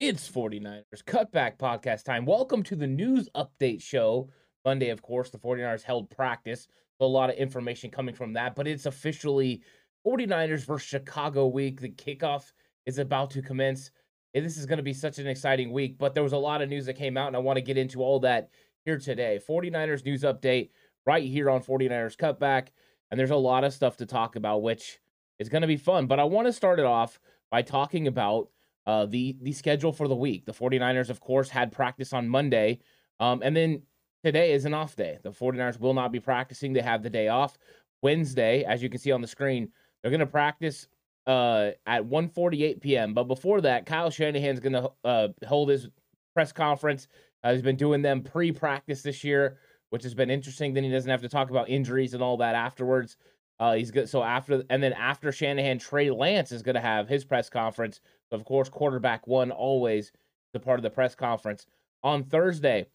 It's 49ers Cutback Podcast time. Welcome to the news update show. Monday, of course, the 49ers held practice. So a lot of information coming from that, but it's officially 49ers versus Chicago week. The kickoff is about to commence. And this is going to be such an exciting week, but there was a lot of news that came out, and I want to get into all that here today. 49ers news update right here on 49ers Cutback. And there's a lot of stuff to talk about, which is going to be fun. But I want to start it off by talking about uh, the the schedule for the week. The 49ers, of course, had practice on Monday. Um, and then today is an off day. The 49ers will not be practicing. They have the day off. Wednesday, as you can see on the screen, they're going to practice uh, at 1:48 p.m. But before that, Kyle Shanahan's going to uh, hold his press conference. Uh, he's been doing them pre-practice this year, which has been interesting. Then he doesn't have to talk about injuries and all that afterwards. Uh, he's good. So after and then after Shanahan, Trey Lance is going to have his press conference. Of course, quarterback one always the part of the press conference on Thursday.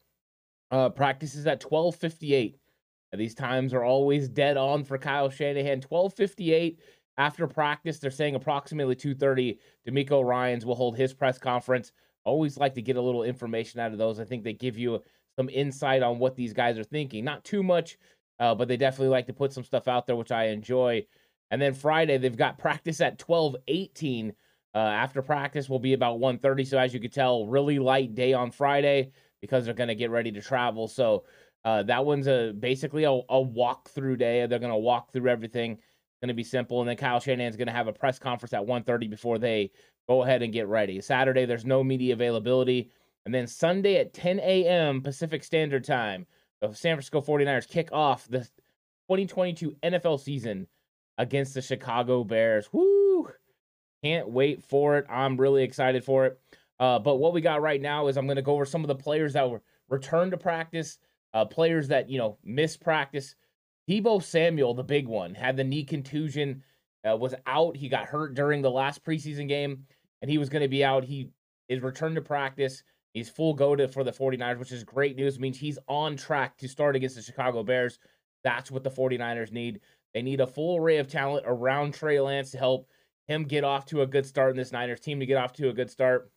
Uh, practices at twelve fifty eight. These times are always dead on for Kyle Shanahan. Twelve fifty eight after practice. They're saying approximately two thirty. DeMeco Ryans will hold his press conference. Always like to get a little information out of those. I think they give you some insight on what these guys are thinking. Not too much uh, but they definitely like to put some stuff out there, which I enjoy. And then Friday, they've got practice at 12 18. Uh, after practice will be about 1.30 so as you can tell really light day on friday because they're going to get ready to travel. So uh, that one's a basically a, a walk through day. They're going to walk through everything. It's going to be simple. And then kyle shanahan's going to have a press conference at 1.30 before they go ahead and get ready. Saturday there's no media availability. And then sunday at 10 a.m pacific standard time the San Francisco 49ers kick off the 2022 NFL season against the Chicago Bears. Woo! Can't wait for it. I'm really excited for it. Uh, but what we got right now is I'm going to go over some of the players that were returned to practice, uh, players that, you know, missed practice. Deebo Samuel, the big one, had the knee contusion, uh, was out. He got hurt during the last preseason game, and he was going to be out. He is returned to practice. He's full go to for the 49ers, which is great news. It means he's on track to start against the Chicago Bears. That's what the 49ers need. They need a full array of talent around Trey Lance to help him get off to a good start in this Niners team to get off to a good start.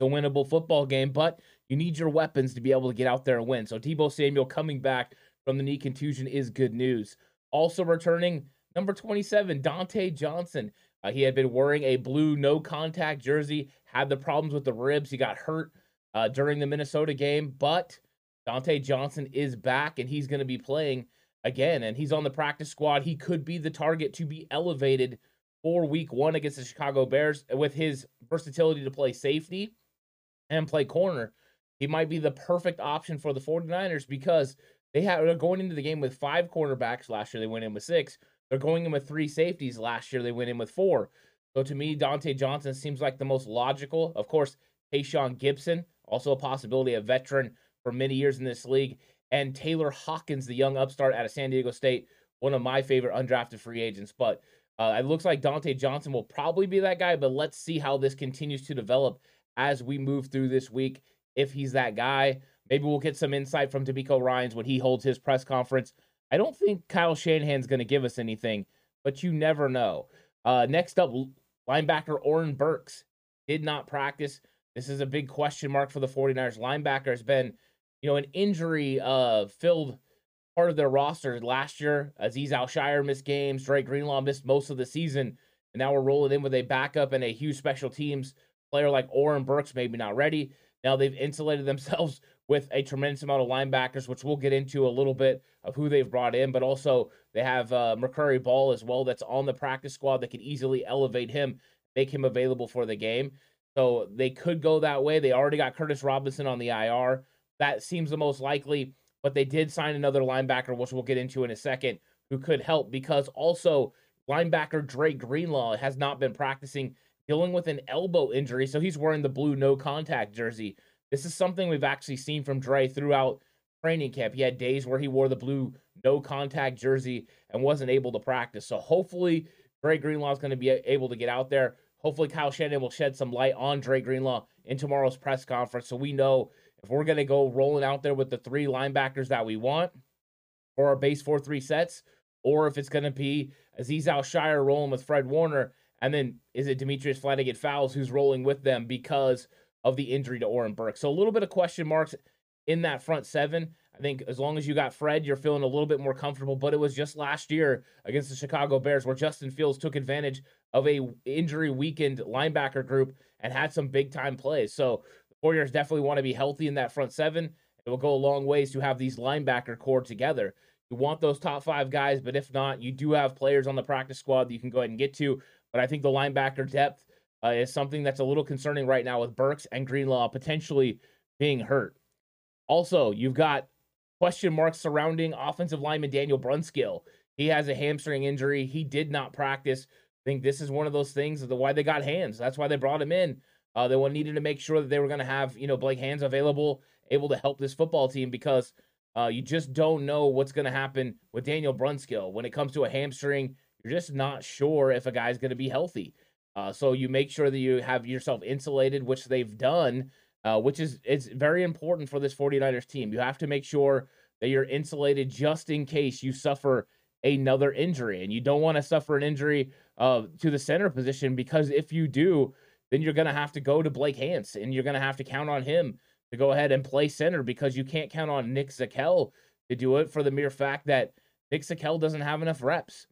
The winnable football game, but you need your weapons to be able to get out there and win. So Deebo Samuel coming back from the knee contusion is good news. Also returning number 27, Dontae Johnson. Uh, he had been wearing a blue no contact jersey, had the problems with the ribs. He got hurt uh, during the Minnesota game, but Dontae Johnson is back and he's going to be playing again, and he's on the practice squad. He could be the target to be elevated for week one against the Chicago Bears with his versatility to play safety and play corner. He might be the perfect option for the 49ers because they have, they're going into the game with five cornerbacks. Last year, they went in with six. They're going in with three safeties. Last year, they went in with four. So to me, Dontae Johnson seems like the most logical. Of course, Tashaun Gipson, also a possibility, a veteran for many years in this league. And Tayler Hawkins, the young upstart out of San Diego State, one of my favorite undrafted free agents. But uh, it looks like Dontae Johnson will probably be that guy, but let's see how this continues to develop as we move through this week. If he's that guy, maybe we'll get some insight from DeMeco Ryans when he holds his press conference. I don't think Kyle Shanahan's going to give us anything, but you never know. Uh, next up, linebacker Oren Burks did not practice. This is a big question mark for the 49ers. Linebacker has been, you know, an injury uh, filled part of their roster last year. Azeez Al-Shaair missed games. Dre Greenlaw missed most of the season. And now we're rolling in with a backup and a huge special teams player like Oren Burks, maybe not ready. Now they've insulated themselves with a tremendous amount of linebackers, which we'll get into a little bit of who they've brought in. But also they have uh, McCrary Ball as well that's on the practice squad that can easily elevate him, make him available for the game. So they could go that way. They already got Curtis Robinson on the IR. That seems the most likely, but they did sign another linebacker, which we'll get into in a second, who could help because also linebacker Dre Greenlaw has not been practicing, dealing with an elbow injury. So he's wearing the blue no contact jersey. This is something we've actually seen from Dre throughout training camp. He had days where he wore the blue no contact jersey and wasn't able to practice. So hopefully Dre Greenlaw is going to be able to get out there. Hopefully Kyle Shanahan will shed some light on Dre Greenlaw in tomorrow's press conference so we know if we're going to go rolling out there with the three linebackers that we want for our base 4 3 sets, or if it's going to be Azeez Al-Shaair rolling with Fred Warner. And then is it Demetrius Flannigan-Fowles who's rolling with them because of the injury to Oren Burke? So a little bit of question marks in that front seven. I think as long as you got Fred, you're feeling a little bit more comfortable. But it was just last year against the Chicago Bears where Justin Fields took advantage of a injury weakened linebacker group and had some big time plays. So the Warriors definitely want to be healthy in that front seven. It will go a long ways to have these linebacker core together. You want those top five guys, but if not, you do have players on the practice squad that you can go ahead and get to. But I think the linebacker depth uh, is something that's a little concerning right now with Burks and Greenlaw potentially being hurt. Also, you've got question marks surrounding offensive lineman Daniel Brunskill. He has a hamstring injury. He did not practice. Think this is one of those things of the why they got Hance. That's why they brought him in. Uh, they needed to make sure that they were going to have you know Blake Hance available, able to help this football team because uh, you just don't know what's going to happen with Daniel Brunskill. When it comes to a hamstring, you're just not sure if a guy's going to be healthy. Uh, so you make sure that you have yourself insulated, which they've done, uh, which is it's very important for this 49ers team. You have to make sure that you're insulated just in case you suffer another injury. And you don't want to suffer an injury uh, to the center position because if you do, then you're going to have to go to Blake Hance and you're going to have to count on him to go ahead and play center because you can't count on Nick Zakelj to do it for the mere fact that Nick Zakelj doesn't have enough reps.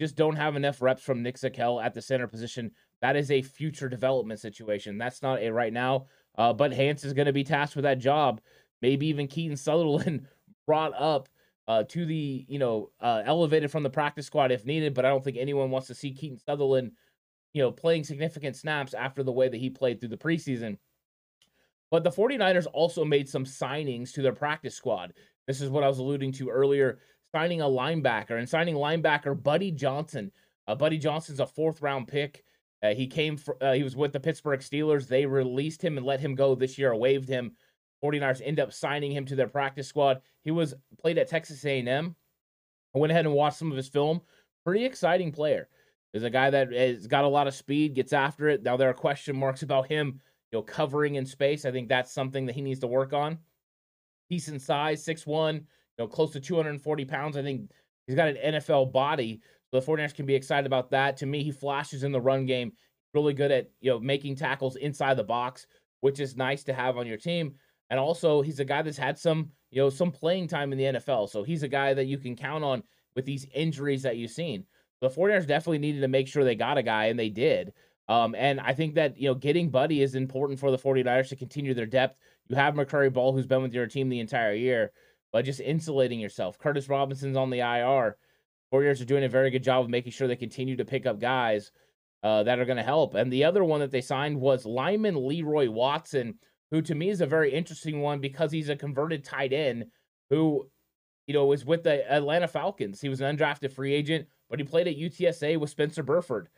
Just don't have enough reps from Nick Zakelj at the center position. That is a future development situation. That's not a right now. Uh, but Hance is going to be tasked with that job. Maybe even Keaton Sutherland brought up uh, to the, you know, uh, elevated from the practice squad if needed. But I don't think anyone wants to see Keaton Sutherland, you know, playing significant snaps after the way that he played through the preseason. But the 49ers also made some signings to their practice squad. This is what I was alluding to earlier signing a linebacker and signing linebacker Buddy Johnson. Uh, Buddy Johnson's a fourth round pick. Uh, he came, for, uh, he was with the Pittsburgh Steelers. They released him and let him go this year, waived him. 49ers end up signing him to their practice squad. He was played at Texas A&M. I went ahead and watched some of his film. Pretty exciting player. There's a guy that has got a lot of speed, gets after it. Now there are question marks about him you know, covering in space. I think that's something that he needs to work on. Decent size, 6'1, you know, close to 240 pounds. I think he's got an NFL body. So the 49ers can be excited about that. To me, he flashes in the run game. Really good at, you know, making tackles inside the box, which is nice to have on your team. And also, he's a guy that's had some, you know, some playing time in the NFL. So he's a guy that you can count on with these injuries that you've seen. The 49ers definitely needed to make sure they got a guy, and they did. Um, and I think that, you know, getting Buddy is important for the 49ers to continue their depth. You have McCrary Ball, who's been with your team the entire year, but just insulating yourself. Curtis Robinson's on the IR. Warriors are doing a very good job of making sure they continue to pick up guys uh, that are going to help. And the other one that they signed was lineman Leroy Watson, who to me is a very interesting one because he's a converted tight end who, you know, was with the Atlanta Falcons. He was an undrafted free agent, but he played at UTSA with Spencer Burford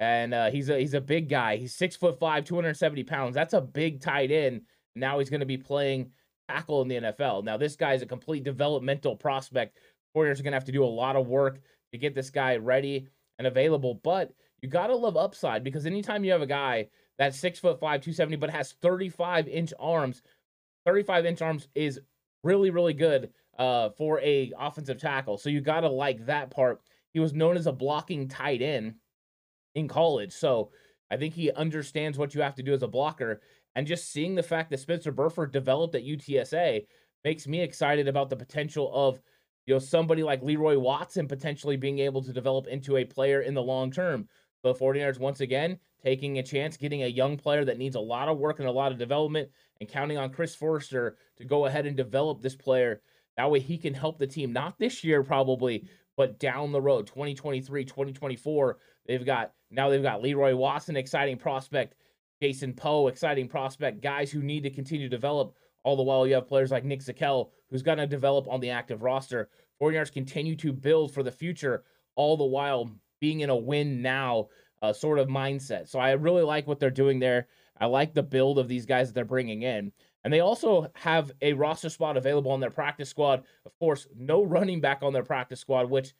and uh, he's a he's a big guy. He's six foot five, 270 pounds. That's a big tight end. Now he's going to be playing tackle in the NFL. Now this guy is a complete developmental prospect. Warriors are going to have to do a lot of work to get this guy ready and available. But you got to love upside because anytime you have a guy that's six foot five, 270, but has 35 inch arms, 35 inch arms is really really good uh, for a offensive tackle. So you got to like that part. He was known as a blocking tight end in college. So I think he understands what you have to do as a blocker. And just seeing the fact that Spencer Burford developed at UTSA makes me excited about the potential of you know somebody like Leroy Watson potentially being able to develop into a player in the long term. The 49ers once again taking a chance, getting a young player that needs a lot of work and a lot of development, and counting on Chris Foerster to go ahead and develop this player. That way he can help the team, not this year probably, but down the road, 2023, 2024. They've got now they've got Leroy Watson, exciting prospect, Jason Poe, exciting prospect, guys who need to continue to develop. All the while, you have players like Nick Zakelj, who's going to develop on the active roster. 49ers continue to build for the future, all the while being in a win now uh, sort of mindset. So I really like what they're doing there. I like the build of these guys that they're bringing in. And they also have a roster spot available on their practice squad. Of course, no running back on their practice squad, which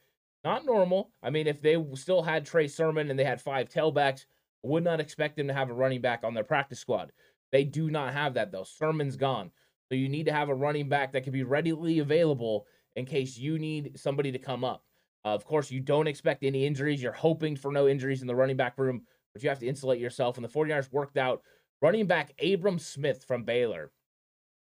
not normal. I mean, if they still had Trey Sermon and they had five tailbacks, I would not expect them to have a running back on their practice squad. They do not have that though. Sermon's gone. So you need to have a running back that can be readily available in case you need somebody to come up. Of course, you don't expect any injuries. You're hoping for no injuries in the running back room, but you have to insulate yourself. And the 49ers worked out running back Abram Smith from Baylor.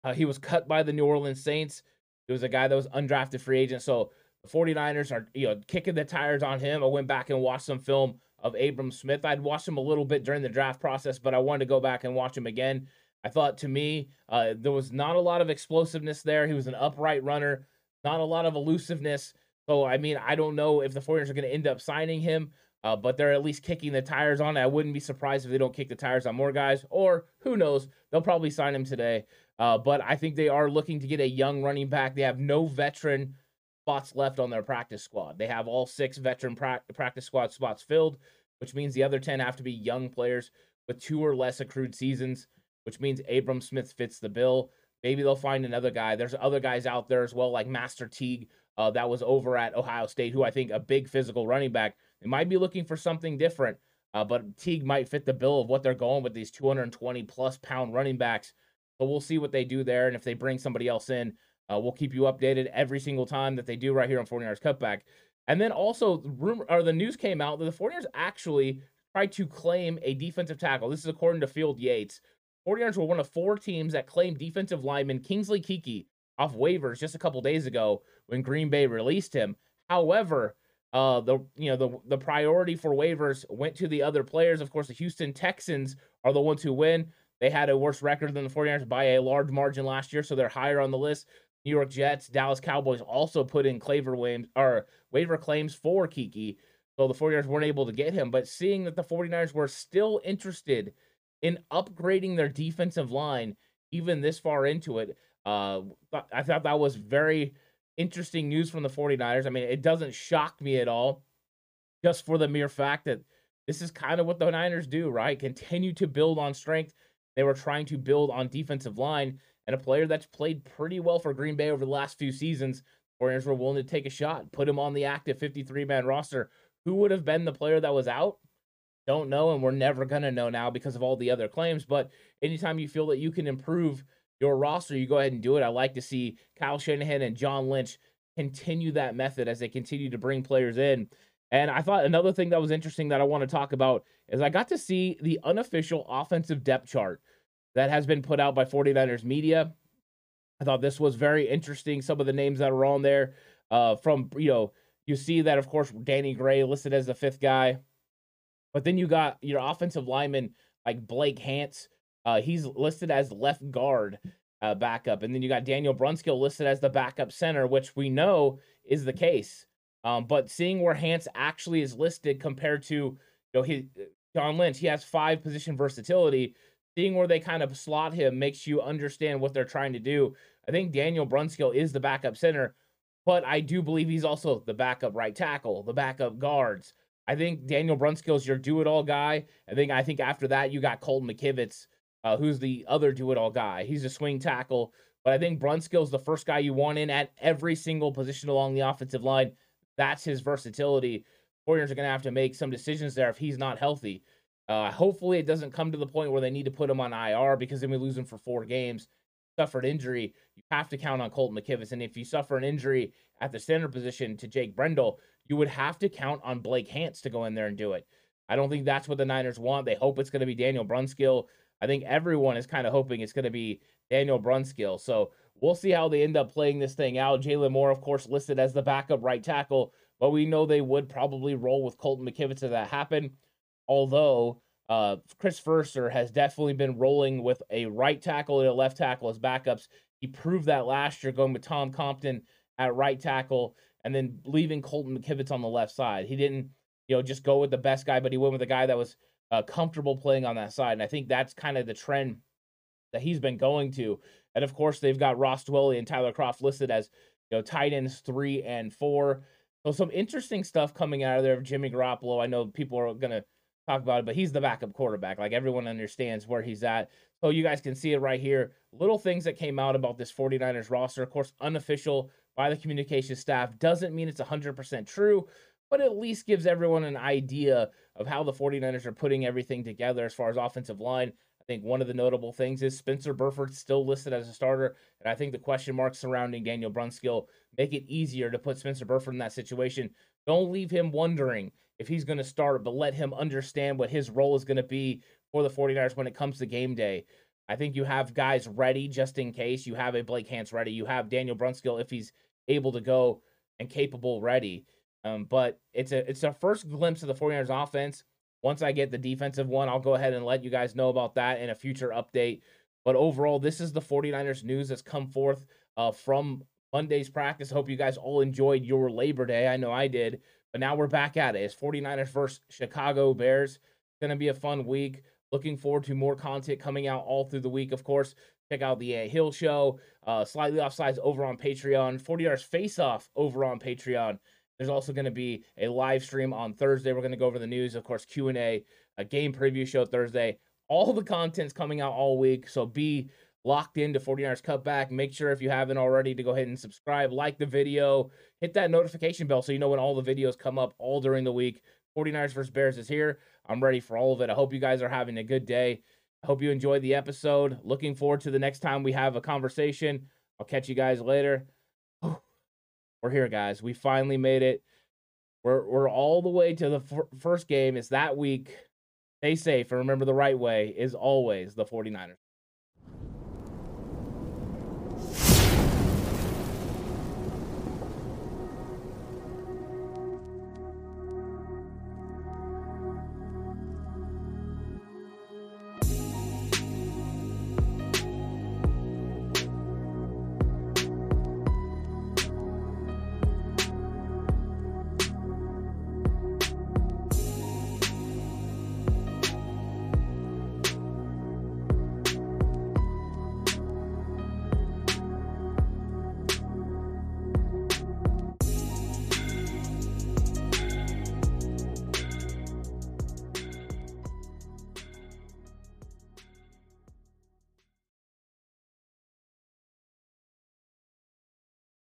Uh, he was cut by the New Orleans Saints. He was a guy that was undrafted free agent. So the 49ers are you know kicking the tires on him. I went back and watched some film of Abram Smith. I'd watched him a little bit during the draft process, but I wanted to go back and watch him again. I thought to me, uh, there was not a lot of explosiveness there. He was an upright runner, not a lot of elusiveness. So, I mean, I don't know if the 49ers are going to end up signing him, uh, but they're at least kicking the tires on it. I wouldn't be surprised if they don't kick the tires on more guys, or who knows, they'll probably sign him today. Uh, but I think they are looking to get a young running back. They have no veteran spots left on their practice squad. They have all six veteran pra- practice squad spots filled, which means the other 10 have to be young players with two or less accrued seasons, which means Abram Smith fits the bill. Maybe they'll find another guy. There's other guys out there as well, like Master Teague, uh, that was over at Ohio State, who I think a big physical running back. They might be looking for something different, uh, but Teague might fit the bill of what they're going with these 220 plus pound running backs. So we'll see what they do there. And if they bring somebody else in, uh, we'll keep you updated every single time that they do right here on 49ers Cutback. And then also, rumor or the news came out that the 49ers actually tried to claim a defensive tackle. This is according to Field Yates. 49ers were one of four teams that claimed defensive lineman Kingsley Keke off waivers just a couple days ago when Green Bay released him. However, uh, the you know the the priority for waivers went to the other players. Of course, the Houston Texans are the ones who win. They had a worse record than the 49ers by a large margin last year, so they're higher on the list. New York Jets, Dallas Cowboys also put in Claver Williams or waiver claims for Keke. So the 49ers weren't able to get him. But seeing that the 49ers were still interested in upgrading their defensive line, even this far into it, uh, I thought that was very interesting news from the 49ers. I mean, it doesn't shock me at all, just for the mere fact that this is kind of what the Niners do, right? Continue to build on strength. They were trying to build on defensive line and a player that's played pretty well for Green Bay over the last few seasons. Warriors were willing to take a shot, put him on the active 53 man roster. Who would have been the player that was out? Don't know, and we're never going to know now because of all the other claims. But anytime you feel that you can improve your roster, you go ahead and do it. I like to see Kyle Shanahan and John Lynch continue that method as they continue to bring players in. And I thought another thing that was interesting that I want to talk about is I got to see the unofficial offensive depth chart that has been put out by 49ers media. I thought this was very interesting. Some of the names that are on there uh, from, you know, you see that, of course, Danny Gray listed as the fifth guy. But then you got your offensive lineman like Blake Hance. Uh, he's listed as left guard uh, backup. And then you got Daniel Brunskill listed as the backup center, which we know is the case. Um, but seeing where Hance actually is listed compared to you know his John Lynch, he has five position versatility seeing where they kind of slot him makes you understand what they're trying to do. I think Daniel Brunskill is the backup center, but I do believe he's also the backup right tackle, the backup guards. I think Daniel Brunskill is your do-it-all guy. I think I think after that you got Colton McKivitz, uh, who's the other do-it-all guy. He's a swing tackle, but I think Brunskill's the first guy you want in at every single position along the offensive line. That's his versatility. Warriors are going to have to make some decisions there if he's not healthy. Uh, hopefully, it doesn't come to the point where they need to put him on IR because then we lose him for four games. Suffered injury, you have to count on Colton McKivitz. And if you suffer an injury at the center position to Jake Brendel, you would have to count on Blake Hance to go in there and do it. I don't think that's what the Niners want. They hope it's going to be Daniel Brunskill. I think everyone is kind of hoping it's going to be Daniel Brunskill. So we'll see how they end up playing this thing out. Jaylon Moore, of course, listed as the backup right tackle, but we know they would probably roll with Colton McKivitz if that happened although uh, Chris Foerster has definitely been rolling with a right tackle and a left tackle as backups. He proved that last year going with Tom Compton at right tackle and then leaving Colton McKivitz on the left side. He didn't, you know, just go with the best guy, but he went with a guy that was uh, comfortable playing on that side. And I think that's kind of the trend that he's been going to. And of course, they've got Ross Dwelley and Tyler Kroft listed as, you know, tight ends three and four. So some interesting stuff coming out of there of Jimmy Garoppolo. I know people are to talk about it, but he's the backup quarterback. Like everyone understands where he's at. So you guys can see it right here. Little things that came out about this 49ers roster. Of course, unofficial by the communication staff doesn't mean it's 100% true, but at least gives everyone an idea of how the 49ers are putting everything together as far as offensive line. I think one of the notable things is Spencer Burford still listed as a starter, and I think the question marks surrounding Daniel Brunskill make it easier to put Spencer Burford in that situation. Don't leave him wondering if he's going to start, but let him understand what his role is going to be for the 49ers when it comes to game day. I think you have guys ready just in case. You have a Blake Hance ready. You have Daniel Brunskill if he's able to go and capable ready. Um, but it's a it's a first glimpse of the 49ers offense. Once I get the defensive one, I'll go ahead and let you guys know about that in a future update. But overall, this is the 49ers news that's come forth uh, from Monday's practice. Hope you guys all enjoyed your Labor Day. I know I did. But now we're back at it. It's 49ers versus Chicago Bears. It's going to be a fun week. Looking forward to more content coming out all through the week, of course. Check out the uh, Hill Show, uh, Slightly Offsides over on Patreon, 49ers Face Off over on Patreon. There's also going to be a live stream on Thursday. We're going to go over the news, of course, Q&A, a game preview show Thursday. All the content's coming out all week, so be locked into 49ers Cutback. Make sure if you haven't already to go ahead and subscribe, like the video, hit that notification bell so you know when all the videos come up all during the week. 49ers versus Bears is here. I'm ready for all of it. I hope you guys are having a good day. I hope you enjoyed the episode. Looking forward to the next time we have a conversation. I'll catch you guys later. We're here, guys. We finally made it. We're we're all the way to the f- first game. It's that week. Stay safe and remember the right way is always the 49ers.